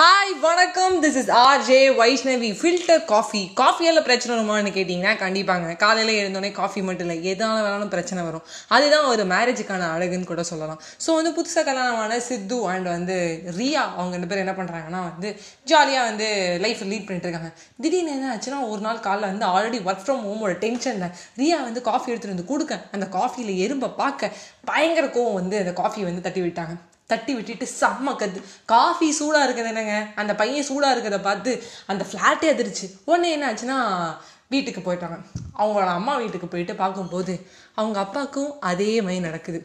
Hi வணக்கம். This is R J Vaishnavi filter coffee காஃபியால் பிரச்சனை வருமான்னு கேட்டிங்கன்னா கண்டிப்பாங்க. காலையில் எழுந்தோடனே காஃபி மட்டும் இல்லை. எதான வேணாலும் பிரச்சனை வரும். அதுதான் ஒரு மேரேஜுக்கான அழகுன்னு கூட சொல்லலாம். ஸோ வந்து புதுசாக கல்யாணமான சித்து அண்ட் வந்து ரியா அவங்க ரெண்டு பேரும் என்ன பண்ணுறாங்கன்னா வந்து ஜாலியாக வந்து லைஃப் லீட் பண்ணிட்டு இருக்காங்க. திடீர்னு என்ன ஆச்சுன்னா ஒரு நாள் காலைல வந்து ஆல்ரெடி ஒர்க் ஃப்ரம் ஹோமோட டென்ஷனில் ரியா வந்து காஃபி எடுத்துகிட்டு வந்து கொடுக்க. அந்த காஃபியில் எறும்பை பார்க்க பயங்கர கோவம் வந்து அந்த காஃபியை வந்து தட்டி விட்டாங்க தட்டி விட்டுட்டு செம்ம கத்து காஃபி சூடாக இருக்குது என்னங்க? அந்த பையன் சூடாக இருக்கிறத பார்த்து அந்த ஃப்ளாட்டே அதிர்ச்சு. உடனே என்ன ஆச்சுன்னா வீட்டுக்கு போயிட்டாங்க. அவங்களோட அம்மா வீட்டுக்கு போயிட்டு பார்க்கும்போது அவங்க அப்பாவுக்கும் அதே மாதிரி நடக்குது.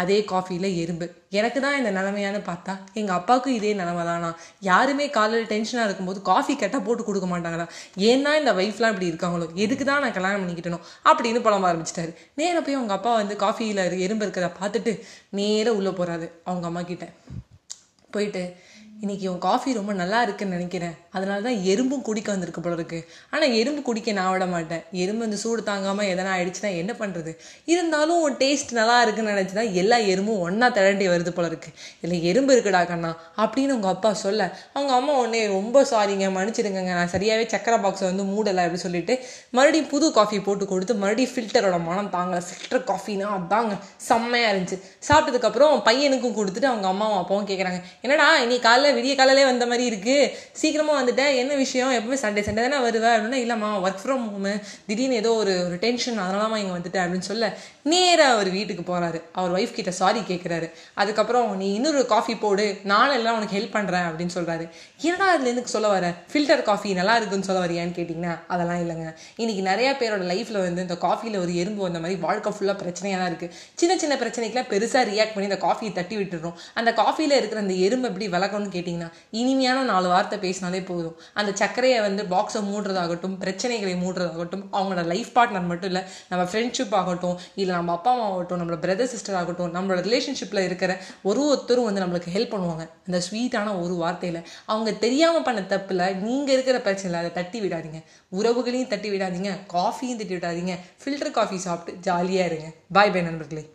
அதே காஃபியில் எறும்பு. எனக்கு தான் இந்த நிலமையான்னு பார்த்தா எங்கள் அப்பாவுக்கும் இதே நிலமை தானா? யாருமே காலையில் டென்ஷனாக இருக்கும்போது காஃபி கெட்டால் போட்டு கொடுக்க மாட்டாங்களா? ஏன்னா இந்த ஒய்ஃப்லாம் இப்படி இருக்காங்களோ? எதுக்கு தான் நான் கல்யாணம் பண்ணிக்கிட்டணும் அப்படின்னு புலம்ப ஆரம்பிச்சிட்டாரு. நேராக போய் அவங்க அப்பா வந்து காஃபியில் எறும்பு இருக்கிறத பார்த்துட்டு நேராக உள்ளே போகிறாரு அவங்க அம்மா கிட்ட. போயிட்டு இன்னைக்கு உன் காஃபி ரொம்ப நல்லா இருக்குன்னு நினைக்கிறேன். அதனால தான் எறும்பும் குடிக்க வந்திருக்கு போல இருக்கு. ஆனால் எறும்பு குடிக்க நான் விட மாட்டேன். எறும்பு வந்து சூடு தாங்காமல் எதனா ஆயிடுச்சுன்னா என்ன பண்ணுறது இருந்தாலும் உன் டேஸ்ட் நல்லா இருக்குன்னு நினச்சி தான் எல்லா எறும்பும் ஒன்றா திரண்டி வருது போல இருக்கு. இதில் எறும்பு இருக்குடா கண்ணா அப்படின்னு உங்கள் அப்பா சொல்ல அவங்க அம்மா உடனே ரொம்ப சாரிங்க மன்னிச்சிடுங்க நான் சரியாகவே சக்கரை பாக்ஸை வந்து மூடலை அப்படி சொல்லிட்டு மறுபடியும் புது காஃபி போட்டு கொடுத்து மறுபடியும் ஃபில்டரோட மனம் தாங்கலை. ஃபில்டர் காஃபினா அதாங்க செம்மையாக இருந்துச்சு. சாப்பிட்டதுக்கப்புறம் பையனுக்கும் கொடுத்துட்டு அவங்க அம்மாவும் அப்பாவும் கேட்குறாங்க என்னடா இன்னைக்கு காலைல விடிய காலையிலே வந்த மாதிரி இருக்கு. சீக்கிரமாக வந்துட்டேன். என்ன விஷயம்? எப்பவுமே சண்டே சண்டே தானே வருவேன் அப்படின்னா இல்லைம்மா ஒர்க் ஃப்ரம் ஹோமு திடீர்னு ஏதோ ஒரு ஒரு டென்ஷன் அதனாலமா இங்கே வந்துட்டேன் அப்படின்னு சொல்ல நேராக அவர் வீட்டுக்கு போகிறாரு அவர் ஒய்ஃப் கிட்ட சாரி கேட்குறாரு அதுக்கப்புறம் நீ இன்னொரு காஃபி போடு. நானும் எல்லாம் உனக்கு ஹெல்ப் பண்ணுறேன் அப்படின்னு சொல்கிறாரு என்னடா அதுல எனக்கு சொல்ல வர? ஃபில்டர் காஃபி நல்லா இருக்குன்னு சொல்ல வரியான்னு கேட்டிங்கன்னா அதெல்லாம் இல்லைங்க. இன்னைக்கு நிறைய பேரோட லைஃப்பில் வந்து இந்த காஃபியில் ஒரு எறும்பு வந்த மாதிரி வாழ்க்கை ஃபுல்லாக பிரச்சனையாக தான் இருக்குது சின்ன சின்ன பிரச்சனைக்கெல்லாம் பெருசாக ரியாக்ட் பண்ணி இந்த காஃபியை தட்டி விட்டுடுறோம் அந்த காஃபியில் இருக்கிற அந்த எறும்பு எப்படி விளக்கணும்னு கேட்டிங்கன்னா இனிமையான நாலு வார்த்தை பேசினாலே போதும். அந்த சர்க்கரையை வந்து பாக்ஸை மூடுறதாகட்டும் பிரச்சனைகளை மூடுறதாகட்டும் அவங்களோட லைஃப் பார்ட்னர் மட்டும் இல்லை நம்ம ஃப்ரெண்ட்ஷிப் ஆகட்டும் இல்லை நம்ம அப்பா அம்மா ஆகட்டும் நம்மளோட பிரதர் சிஸ்டர் ஆகட்டும் நம்மளோட ரிலேஷன்ஷிப்பில் இருக்கிற ஒரு ஒருத்தரும் வந்து நம்மளுக்கு ஹெல்ப் பண்ணுவாங்க. அந்த ஸ்வீட்டான ஒரு வார்த்தையில். அவங்க தெரியாமல் பண்ண தப்பில் நீங்கள் இருக்கிற பிரச்சனையில் அதை தட்டி விடாதீங்க. உறவுகளையும் தட்டி விடாதீங்க. காஃபியும் தட்டி விடாதீங்க. ஃபில்டர் காஃபி சாப்பிட்டு ஜாலியாக இருங்க. பாய் பை நண்பர்களே.